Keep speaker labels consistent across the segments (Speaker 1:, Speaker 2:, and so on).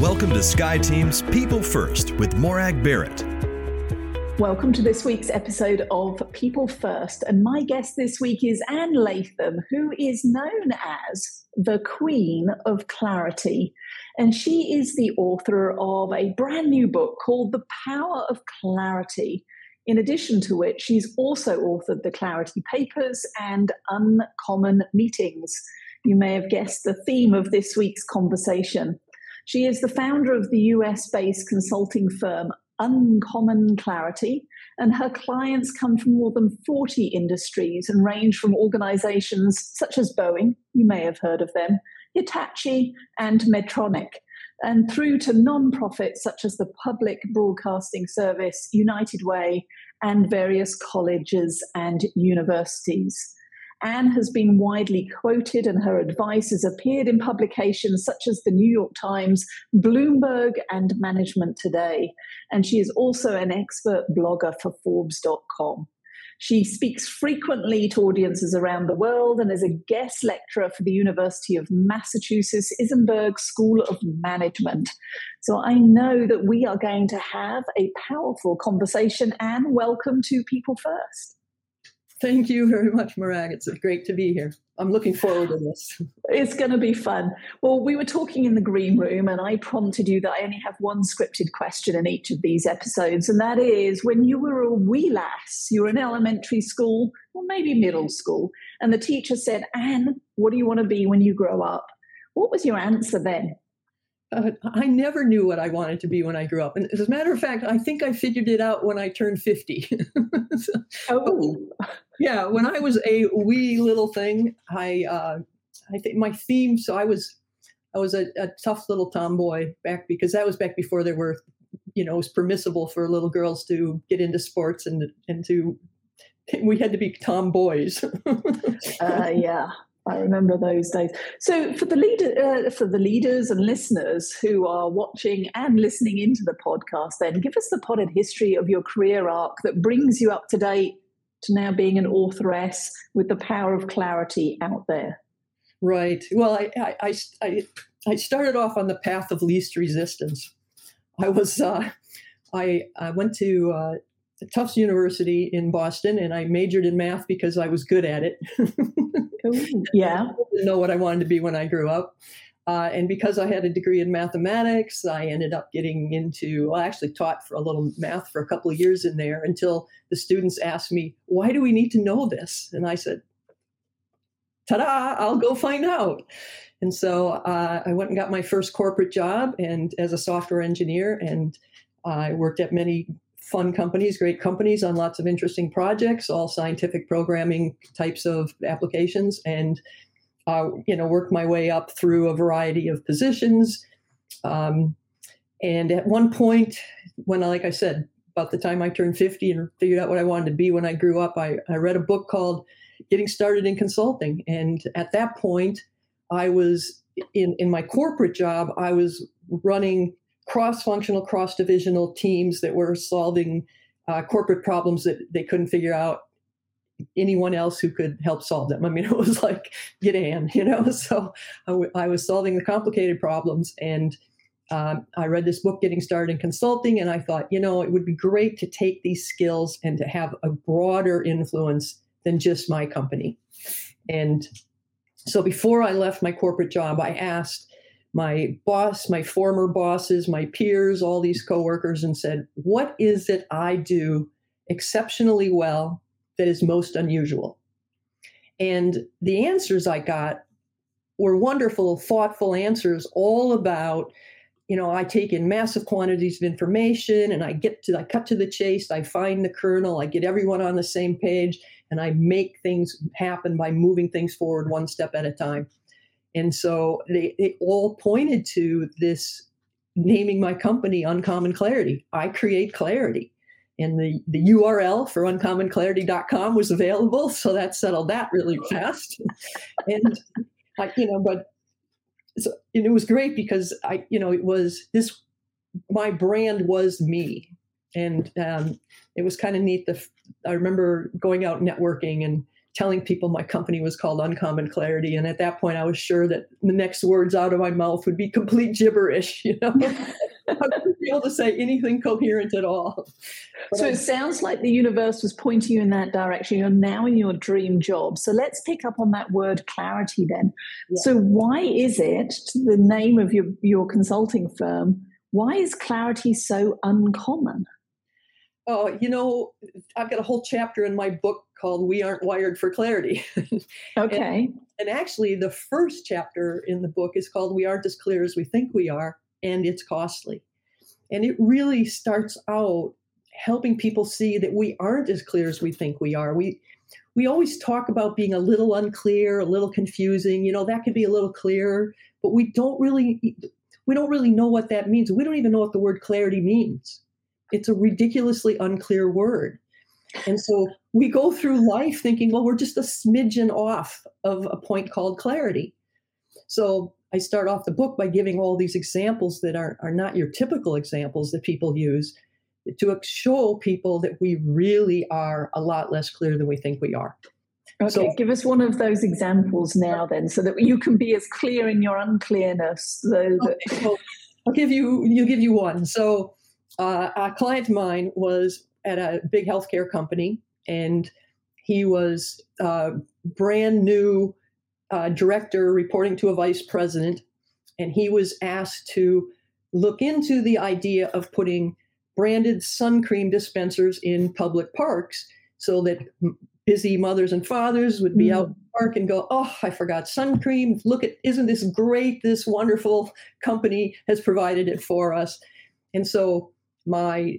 Speaker 1: Welcome to SkyeTeam's People First with Morag Barrett.
Speaker 2: Welcome to this week's episode of People First. And my guest this week is Anne Latham, who is known as the Queen of Clarity. And she is the author of a brand new book called The Power of Clarity. In addition to which, she's also authored the Clarity Papers and Uncommon Meetings. You may have guessed the theme of this week's conversation. She is the founder of the US based consulting firm Uncommon Clarity, and her clients come from more than 40 industries and range from organizations such as Boeing, you may have heard of them, Hitachi, and Medtronic, and through to non-profits such as the Public Broadcasting Service, United Way, and various colleges and universities. Anne has been widely quoted, and her advice has appeared in publications such as the New York Times, Bloomberg, and Management Today. And she is also an expert blogger for Forbes.com. She speaks frequently to audiences around the world and is a guest lecturer for the University of Massachusetts Isenberg School of Management. So I know that we are going to have a powerful conversation. Anne, welcome to People First.
Speaker 3: Thank you very much, Morag. It's great to be here. I'm looking forward to this.
Speaker 2: It's going to be fun. Well, we were talking in the green room, and I prompted you that I only have one scripted question in each of these episodes, and that is when you were a wee lass, you were in elementary school, or maybe middle school, and the teacher said, Anne, what do you want to be when you grow up? What was your answer then?
Speaker 3: uh, I never knew what I wanted to be when I grew up. And as a matter of fact, I think I figured it out when I turned 50.
Speaker 2: so, oh.
Speaker 3: Yeah, when I was a wee little thing, I uh, I think my theme, so I was I was a, a, tough little tomboy back because that was back before there were, you know, it was permissible for little girls to get into sports and and to we had to be tomboys.
Speaker 2: uh, yeah, I remember those days. So, for the leader, uh, for the leaders and listeners who are watching and listening into the podcast, then give us the potted history of your career arc that brings you up to date to now being an authoress with the power of clarity out there.
Speaker 3: Right. Well, I I I, I started off on the path of least resistance. I was uh, I I went to uh, Tufts University in Boston, and I majored in math because I was good at it.
Speaker 2: Ooh, yeah.
Speaker 3: didn't know what I wanted to be when I grew up. Uh, and because I had a degree in mathematics, I ended up getting into, well, I actually taught for a little math for a couple of years in there until the students asked me, why do we need to know this? And I said, ta da, I'll go find out. And so uh, I went and got my first corporate job and as a software engineer, and I worked at many fun companies, great companies on lots of interesting projects, all scientific programming types of applications, and uh, you know worked my way up through a variety of positions. Um, and at one point, when like I said, about the time I turned 50 and figured out what I wanted to be when I grew up, I, I read a book called Getting Started in Consulting. And at that point, I was in, in my corporate job, I was running cross-functional, cross-divisional teams that were solving uh, corporate problems that they couldn't figure out anyone else who could help solve them. I mean, it was like get in, you know. So I, w- I was solving the complicated problems, and um, I read this book, Getting Started in Consulting, and I thought, you know, it would be great to take these skills and to have a broader influence than just my company. And so before I left my corporate job, I asked my boss, my former bosses, my peers, all these coworkers, and said, What is it I do exceptionally well that is most unusual? And the answers I got were wonderful, thoughtful answers, all about, you know, I take in massive quantities of information and I get to, I cut to the chase, I find the kernel, I get everyone on the same page, and I make things happen by moving things forward one step at a time. And so they, they all pointed to this naming my company Uncommon Clarity. I create clarity. And the, the URL for uncommonclarity.com was available. So that settled that really fast. and, I, you know, but so, and it was great because I, you know, it was this, my brand was me. And um, it was kind of neat. The, I remember going out networking and telling people my company was called Uncommon Clarity. And at that point, I was sure that the next words out of my mouth would be complete gibberish, you know. I wouldn't be able to say anything coherent at all.
Speaker 2: But so it sounds like the universe was pointing you in that direction. You're now in your dream job. So let's pick up on that word clarity then. Yeah. So why is it the name of your, your consulting firm? Why is clarity so uncommon?
Speaker 3: Oh, you know, I've got a whole chapter in my book called We Aren't Wired for Clarity.
Speaker 2: okay.
Speaker 3: and, and actually, the first chapter in the book is called We Aren't as Clear as We Think We Are, and it's costly. And it really starts out helping people see that we aren't as clear as we think we are. We we always talk about being a little unclear, a little confusing, you know, that could be a little clearer, but we don't really we don't really know what that means. We don't even know what the word clarity means. It's a ridiculously unclear word. And so we go through life thinking, well, we're just a smidgen off of a point called clarity. So I start off the book by giving all these examples that are, are not your typical examples that people use to show people that we really are a lot less clear than we think we are.
Speaker 2: Okay, so, give us one of those examples now, then, so that you can be as clear in your unclearness. So that...
Speaker 3: okay, well, I'll give you. You give you one. So, uh, a client of mine was at a big healthcare company, and he was uh, brand new uh, director reporting to a vice president, and he was asked to look into the idea of putting branded sun cream dispensers in public parks so that busy mothers and fathers would be mm. out in the park and go, Oh, I forgot sun cream. Look at, isn't this great? This wonderful company has provided it for us. And so my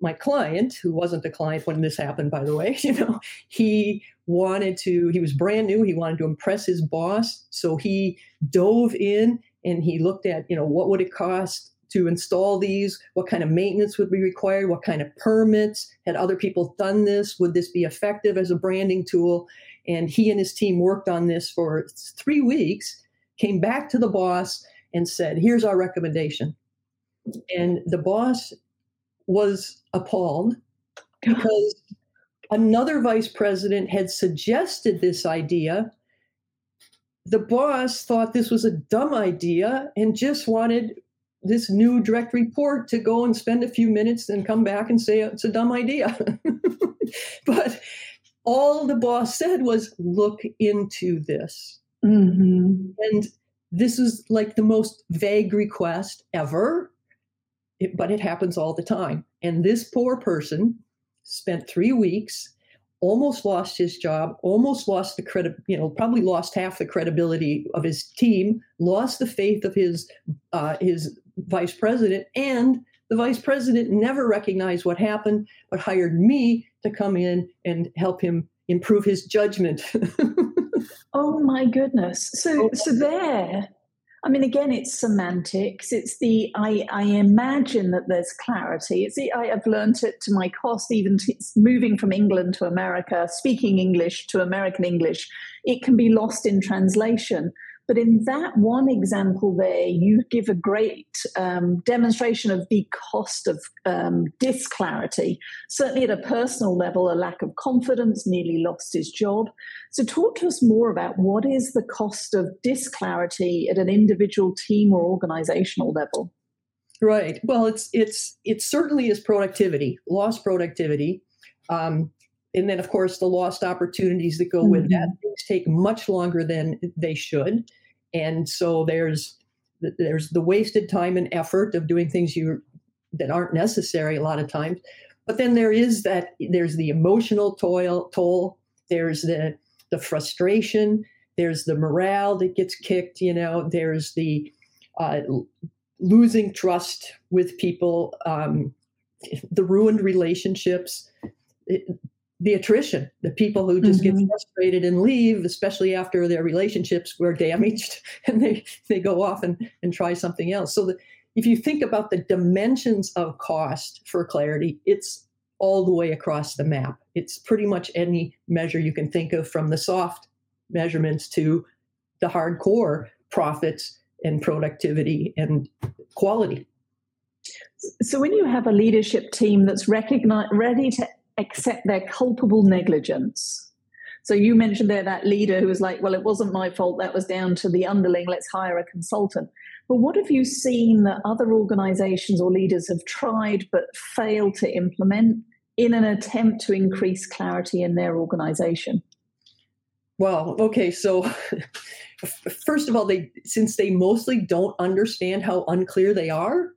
Speaker 3: my client, who wasn't a client when this happened, by the way, you know, he wanted to, he was brand new, he wanted to impress his boss. So he dove in and he looked at, you know, what would it cost to install these? What kind of maintenance would be required? What kind of permits? Had other people done this? Would this be effective as a branding tool? And he and his team worked on this for three weeks, came back to the boss and said, Here's our recommendation. And the boss was appalled because another vice president had suggested this idea. The boss thought this was a dumb idea and just wanted this new direct report to go and spend a few minutes and come back and say it's a dumb idea. but all the boss said was, look into this. Mm-hmm. And this is like the most vague request ever it, but it happens all the time. And this poor person spent three weeks, almost lost his job, almost lost the credit, you know, probably lost half the credibility of his team, lost the faith of his uh, his vice president, and the vice president never recognized what happened, but hired me to come in and help him improve his judgment.
Speaker 2: oh my goodness! So, so there I mean, again, it's semantics. It's the I, I imagine that there's clarity. It's the I have learned it to my cost. Even to, moving from England to America, speaking English to American English, it can be lost in translation. But in that one example there, you give a great um, demonstration of the cost of um, disclarity. Certainly at a personal level, a lack of confidence, nearly lost his job. So, talk to us more about what is the cost of disclarity at an individual team or organizational level.
Speaker 3: Right. Well, it's it's it certainly is productivity, lost productivity. Um, and then of course the lost opportunities that go mm-hmm. with that mm-hmm. things take much longer than they should and so there's there's the wasted time and effort of doing things you that aren't necessary a lot of times. But then there is that there's the emotional toil toll. There's the the frustration. There's the morale that gets kicked you know. There's the uh, losing trust with people um, the ruined relationships the attrition, the people who just mm-hmm. get frustrated and leave, especially after their relationships were damaged and they, they go off and, and try something else. So the, if you think about the dimensions of cost for clarity, it's all the way across the map. It's pretty much any measure you can think of from the soft measurements to the hardcore profits and productivity and quality.
Speaker 2: So when you have a leadership team that's recognize, ready to accept their culpable negligence. So you mentioned there that leader who was like, well, it wasn't my fault. That was down to the underling. Let's hire a consultant. But what have you seen that other organizations or leaders have tried but failed to implement in an attempt to increase clarity in their organization?
Speaker 3: Well, okay, so first of all, they since they mostly don't understand how unclear they are,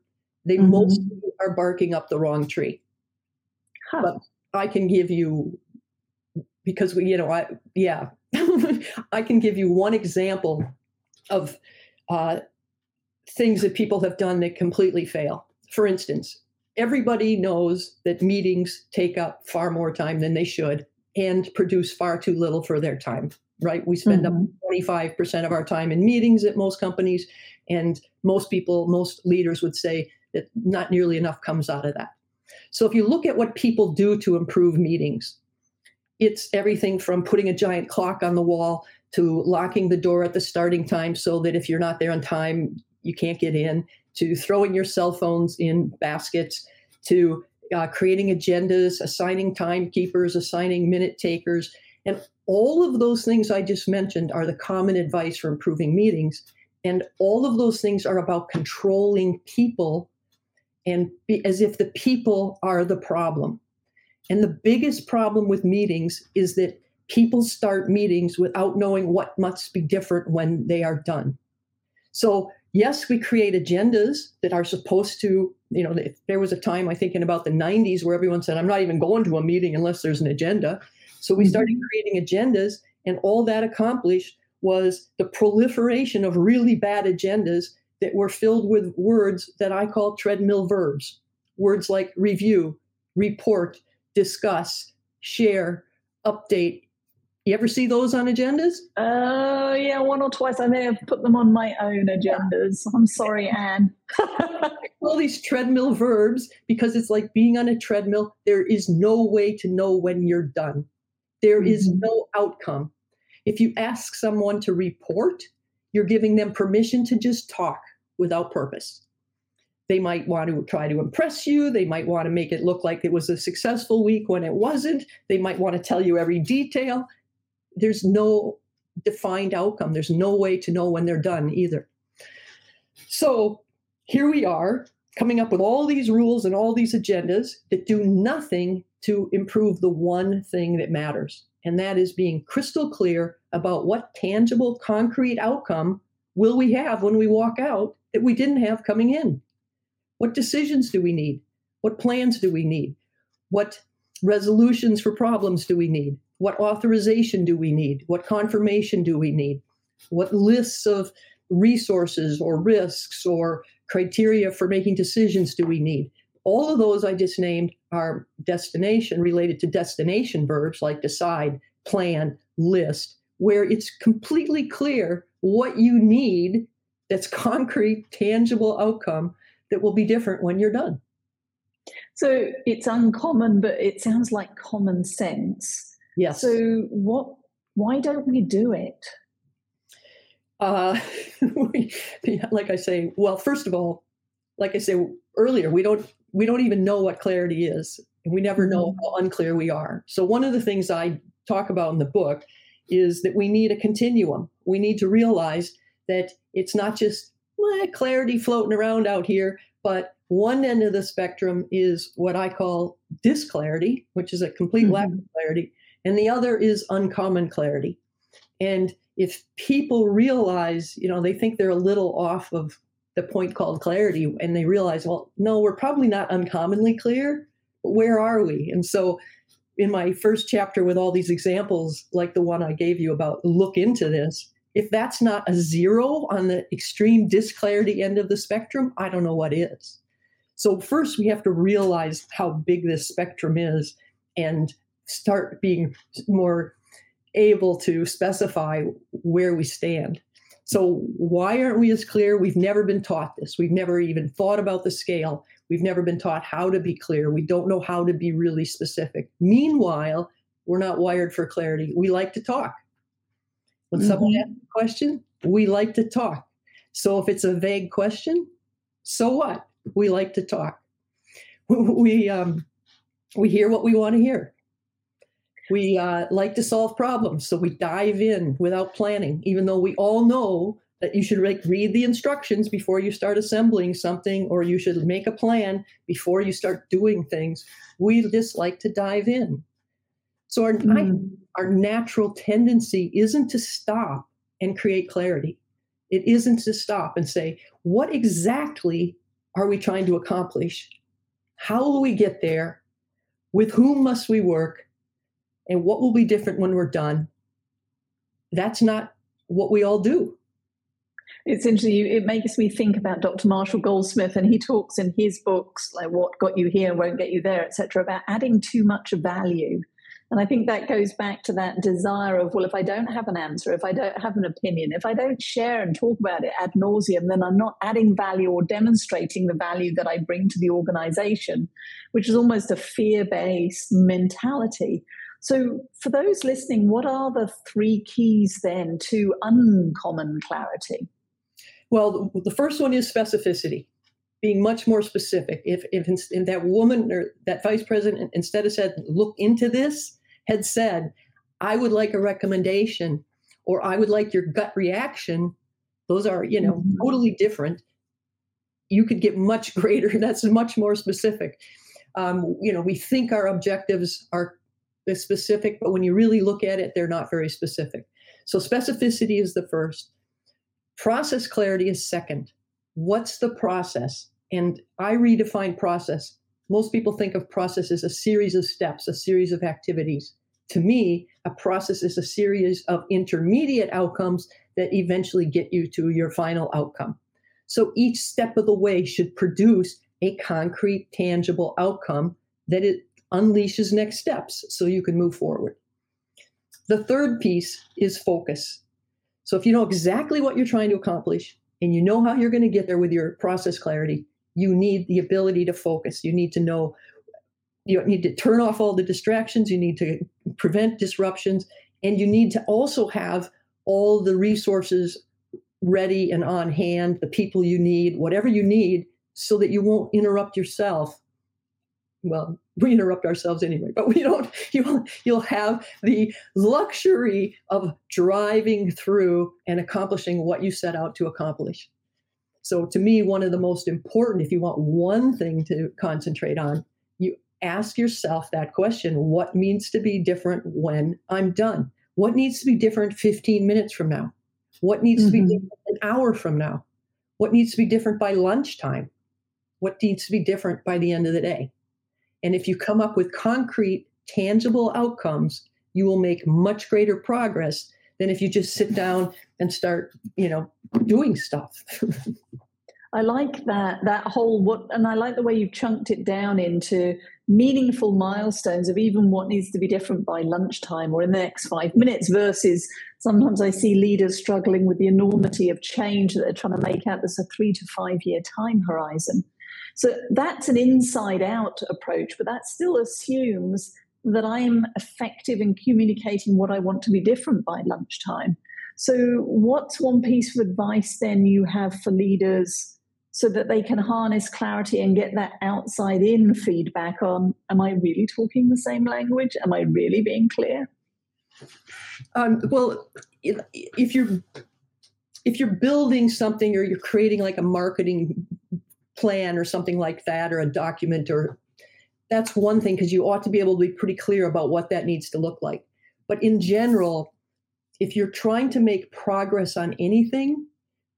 Speaker 3: they mm-hmm. mostly are barking up the wrong tree. Huh. But I can give you because we, you know, I yeah, I can give you one example of uh, things that people have done that completely fail. For instance, everybody knows that meetings take up far more time than they should and produce far too little for their time, right? We spend mm-hmm. up 25% of our time in meetings at most companies, and most people, most leaders would say that not nearly enough comes out of that. So if you look at what people do to improve meetings, it's everything from putting a giant clock on the wall to locking the door at the starting time so that if you're not there on time, you can't get in, to throwing your cell phones in baskets, to uh, creating agendas, assigning timekeepers, assigning minute takers. And all of those things I just mentioned are the common advice for improving meetings. And all of those things are about controlling people and be, as if the people are the problem. And the biggest problem with meetings is that people start meetings without knowing what must be different when they are done. So, yes, we create agendas that are supposed to, you know, there was a time I think in about the 90s where everyone said, I'm not even going to a meeting unless there's an agenda. So we mm-hmm. started creating agendas, and all that accomplished was the proliferation of really bad agendas that were filled with words that I call treadmill verbs. Words like review, report, discuss, share, update. You ever see those on agendas?
Speaker 2: Uh, yeah, one or twice. I may have put them on my own agendas. I'm sorry, Anne.
Speaker 3: all these treadmill verbs because it's like being on a treadmill. There is no way to know when you're done. There mm-hmm. is no outcome. If you ask someone to report, you're giving them permission to just talk without purpose. They might want to try to impress you. They might want to make it look like it was a successful week when it wasn't. They might want to tell you every detail. There's no defined outcome. There's no way to know when they're done either. So here we are coming up with all these rules and all these agendas that do nothing to improve the one thing that matters. And that is being crystal clear about what tangible, concrete outcome will we have when we walk out that we didn't have coming in. What decisions do we need? What plans do we need? What resolutions for problems do we need? What authorization do we need? What confirmation do we need? What lists of resources or risks or criteria for making decisions do we need? All of those I just named are destination related to destination verbs like decide, plan, list, where it's completely clear what you need that's concrete, tangible outcome that will be different when you're done.
Speaker 2: So it's uncommon, but it sounds like common sense.
Speaker 3: Yes.
Speaker 2: So what? Why don't we do it?
Speaker 3: Uh, we, like I say, well, first of all, like I say earlier, we don't we don't even know what clarity is, and we never know mm-hmm. how unclear we are. So one of the things I talk about in the book is that we need a continuum. We need to realize that it's not just eh, clarity floating around out here, but one end of the spectrum is what I call disclarity, which is a complete mm-hmm. lack of clarity, and the other is uncommon clarity. And if people realize, you know, they think they're a little off of the point called clarity, and they realize, well, no, we're probably not uncommonly clear, but where are we? And so in my first chapter with all these examples, like the one I gave you about look into this, if that's not a zero on the extreme disclarity end of the spectrum, I don't know what is. So, first, we have to realize how big this spectrum is and start being more able to specify where we stand. So, why aren't we as clear? We've never been taught this. We've never even thought about the scale. We've never been taught how to be clear. We don't know how to be really specific. Meanwhile, we're not wired for clarity. We like to talk. When mm-hmm. someone asks a question, we like to talk. So if it's a vague question, so what? We like to talk. We um, we hear what we want to hear. We uh, like to solve problems, so we dive in without planning, even though we all know that you should like read the instructions before you start assembling something, or you should make a plan before you start doing things. We just like to dive in. So our mm. our natural tendency isn't to stop and create clarity. It isn't to stop and say, what exactly are we trying to accomplish? How will we get there? With whom must we work? And what will be different when we're done? That's not what we all do.
Speaker 2: It's interesting. It makes me think about Dr. Marshall Goldsmith, and he talks in his books, like "What Got You Here Won't Get You There," etc., about adding too much value and I think that goes back to that desire of, well, if I don't have an answer, if I don't have an opinion, if I don't share and talk about it ad nauseum, then I'm not adding value or demonstrating the value that I bring to the organization, which is almost a fear based mentality. So, for those listening, what are the three keys then to uncommon clarity?
Speaker 3: Well, the first one is specificity being much more specific. If, if, if that woman or that vice president, instead of said, look into this, had said, I would like a recommendation or I would like your gut reaction, those are, you know, mm-hmm. totally different. You could get much greater, that's much more specific. Um, you know, we think our objectives are specific, but when you really look at it, they're not very specific. So specificity is the first. Process clarity is second. What's the process? And I redefine process. Most people think of process as a series of steps, a series of activities. To me, a process is a series of intermediate outcomes that eventually get you to your final outcome. So each step of the way should produce a concrete, tangible outcome that it unleashes next steps so you can move forward. The third piece is focus. So if you know exactly what you're trying to accomplish and you know how you're going to get there with your process clarity, you need the ability to focus. You need to know, you need to turn off all the distractions, you need to prevent disruptions, and you need to also have all the resources ready and on hand, the people you need, whatever you need, so that you won't interrupt yourself. Well, we interrupt ourselves anyway, but we don't. You'll you'll have the luxury of driving through and accomplishing what you set out to accomplish. So, to me, one of the most important, if you want one thing to concentrate on, you ask yourself that question what needs to be different when I'm done? What needs to be different 15 minutes from now? What needs mm-hmm. to be mm-hmm. different an hour from now? What needs to be different by lunchtime? What needs to be different by the end of the day? And if you come up with concrete, tangible outcomes, you will make much greater progress than if you just sit down and start, you know, doing stuff.
Speaker 2: I like that that whole what and I like the way you've chunked it down into meaningful milestones of even what needs to be different by lunchtime or in the next five minutes versus sometimes I see leaders struggling with the enormity of change that they're trying to make out as a three to five year time horizon. So that's an inside out approach, but that still assumes that I'm effective in communicating what I want to be different by lunchtime. So, what's one piece of advice then you have for leaders so that they can harness clarity and get that outside in feedback on Am I really talking the same language? Am I really being clear?
Speaker 3: Um, well, if you're if you're building something or you're creating like a marketing plan or something like that or a document or that's one thing because you ought to be able to be pretty clear about what that needs to look like. But in general, if you're trying to make progress on anything,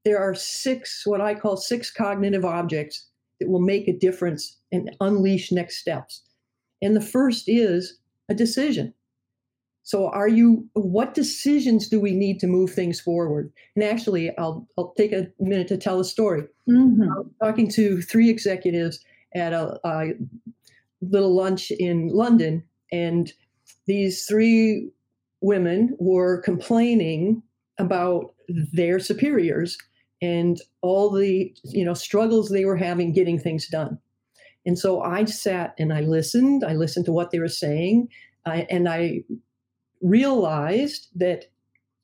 Speaker 3: there are six, what I call six cognitive objects that will make a difference and unleash next steps. And the first is a decision. So, are you, what decisions do we need to move things forward? And actually, I'll, I'll take a minute to tell a story. Mm-hmm. talking to three executives at a, a little lunch in London, and these three women were complaining about their superiors and all the you know struggles they were having getting things done and so i sat and i listened i listened to what they were saying I, and i realized that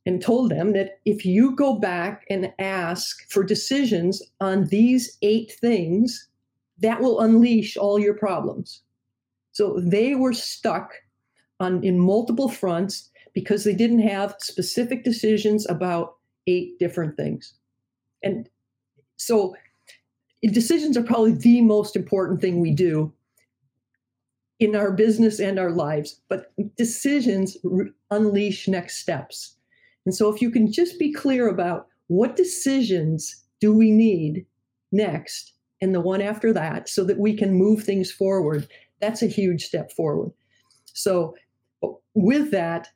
Speaker 3: and told them that if you go back and ask for decisions on these eight things that will unleash all your problems so they were stuck on in multiple fronts because they didn't have specific decisions about eight different things. And so decisions are probably the most important thing we do in our business and our lives, but decisions re- unleash next steps. And so if you can just be clear about what decisions do we need next and the one after that so that we can move things forward, that's a huge step forward. So with that,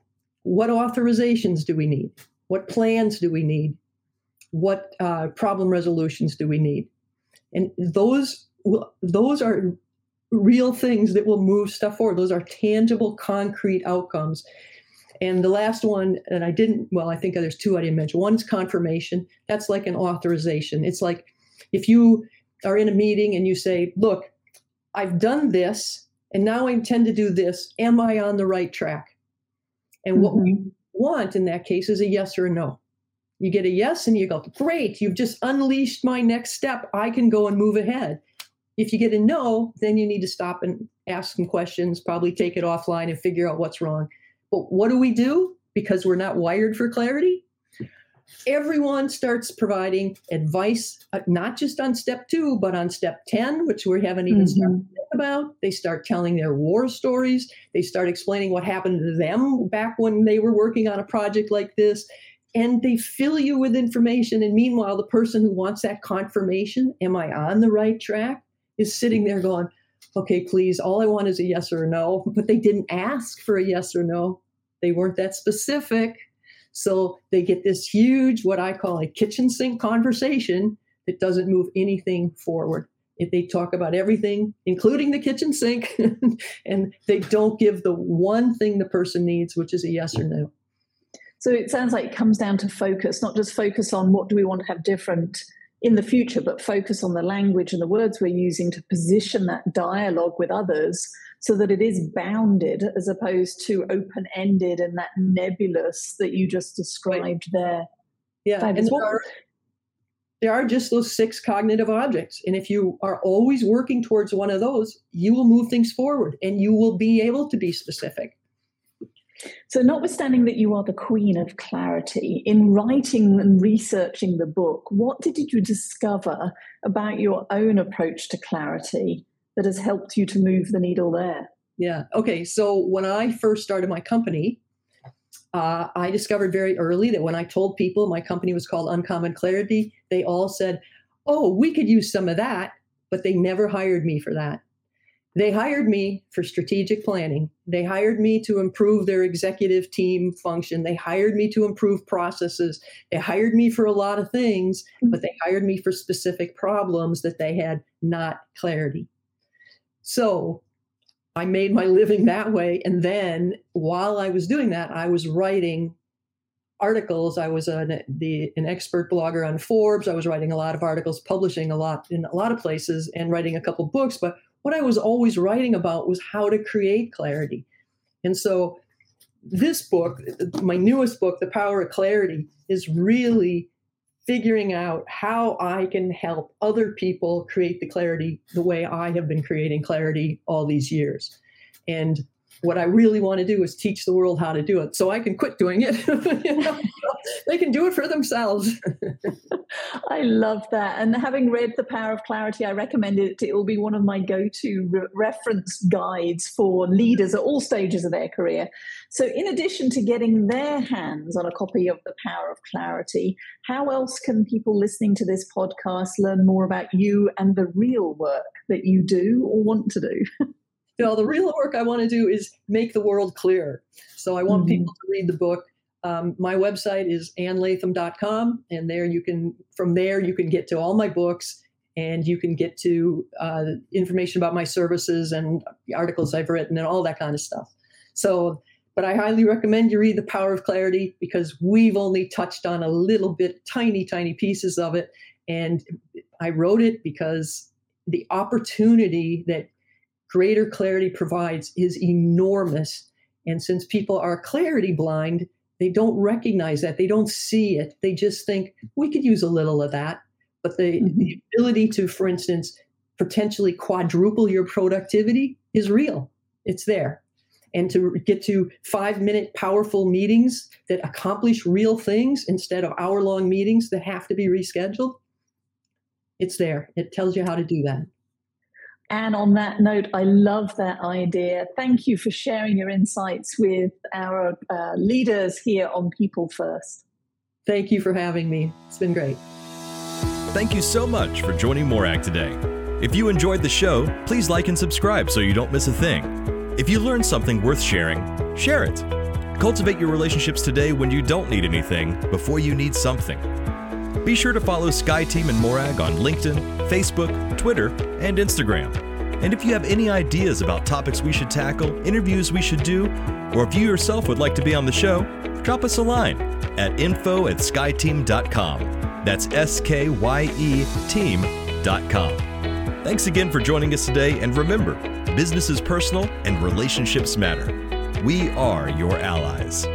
Speaker 3: what authorizations do we need? What plans do we need? What uh, problem resolutions do we need? And those those are real things that will move stuff forward. Those are tangible, concrete outcomes. And the last one, and I didn't, well, I think there's two I didn't mention. One is confirmation. That's like an authorization. It's like if you are in a meeting and you say, look, I've done this and now I intend to do this. Am I on the right track? And mm-hmm. what we mm-hmm. want in that case is a yes or a no. You get a yes and you go, great, you've just unleashed my next step. I can go and move ahead. If you get a no, then you need to stop and ask some questions, probably take it offline and figure out what's wrong. But what do we do? Because we're not wired for clarity, everyone starts providing advice, uh, not just on step two, but on step 10, which we haven't even mm-hmm. started about. They start telling their war stories. They start explaining what happened to them back when they were working on a project like this. And they fill you with information. And meanwhile, the person who wants that confirmation, am I on the right track, is sitting there going, okay, please, all I want is a yes or a no. But they didn't ask for a yes or no. They weren't that specific. So they get this huge, what I call a kitchen sink conversation that doesn't move anything forward. If they talk about everything, including the kitchen sink, and they don't give the one thing the person needs, which is a yes or no.
Speaker 2: So it sounds like it comes down to focus, not just focus on what do we want to have different in the future, but focus on the language and the words we're using to position that dialogue with others so that it is bounded as opposed to open ended and that nebulous that you just described there.
Speaker 3: Yeah. And there are, there are just those six cognitive objects. And if you are always working towards one of those, you will move things forward and you will be able to be specific.
Speaker 2: So, notwithstanding that you are the queen of clarity, in writing and researching the book, what did you discover about your own approach to clarity that has helped you to move the needle there?
Speaker 3: Yeah. Okay. So, when I first started my company, uh, I discovered very early that when I told people my company was called Uncommon Clarity, they all said, Oh, we could use some of that, but they never hired me for that. They hired me for strategic planning. They hired me to improve their executive team function. They hired me to improve processes. They hired me for a lot of things, mm-hmm. but they hired me for specific problems that they had not clarity. So I made my living that way. And then while I was doing that, I was writing articles. I was an, the, an expert blogger on Forbes. I was writing a lot of articles, publishing a lot in a lot of places, and writing a couple books. But what I was always writing about was how to create clarity. And so this book, my newest book, The Power of Clarity, is really figuring out how I can help other people create the clarity the way I have been creating clarity all these years. And what I really want to do is teach the world how to do it so I can quit doing it. you know? they can do it for themselves.
Speaker 2: I love that. And having read The Power of Clarity, I recommend it. It will be one of my go to re- reference guides for leaders at all stages of their career. So, in addition to getting their hands on a copy of The Power of Clarity, how else can people listening to this podcast learn more about you and the real work that you do or want to do?
Speaker 3: you know, the real work I want to do is make the world clear. So I want mm-hmm. people to read the book. Um, my website is annlatham.com, and there you can, from there, you can get to all my books and you can get to uh, information about my services and the articles I've written and all that kind of stuff. So, but I highly recommend you read The Power of Clarity because we've only touched on a little bit, tiny, tiny pieces of it. And I wrote it because the opportunity that greater clarity provides is enormous. And since people are clarity blind, they don't recognize that. They don't see it. They just think we could use a little of that. But the, mm-hmm. the ability to, for instance, potentially quadruple your productivity is real. It's there. and to get to five minute powerful meetings that accomplish real things instead of hour long meetings that have to be rescheduled, it's there. It tells you how to do that.
Speaker 2: And on that note, I love that idea. Thank you for sharing your insights with our uh, leaders here on People First.
Speaker 3: Thank you for having me. It's been great.
Speaker 1: Thank you so much for joining Morag today. If you enjoyed the show, please like and subscribe so you don't miss a thing. If you learned something worth sharing, share it. Cultivate your relationships today when you don't need anything before you need something. Be sure to follow SkyeTeam and Morag on LinkedIn, Facebook, Twitter, and Instagram. And if you have any ideas about topics we should tackle, interviews we should do, or if you yourself would like to be on the show, drop us a line at info at skyeteam.com. That's S K Y E team.com. Thanks again for joining us today, and remember business is personal and relationships matter. We are your allies.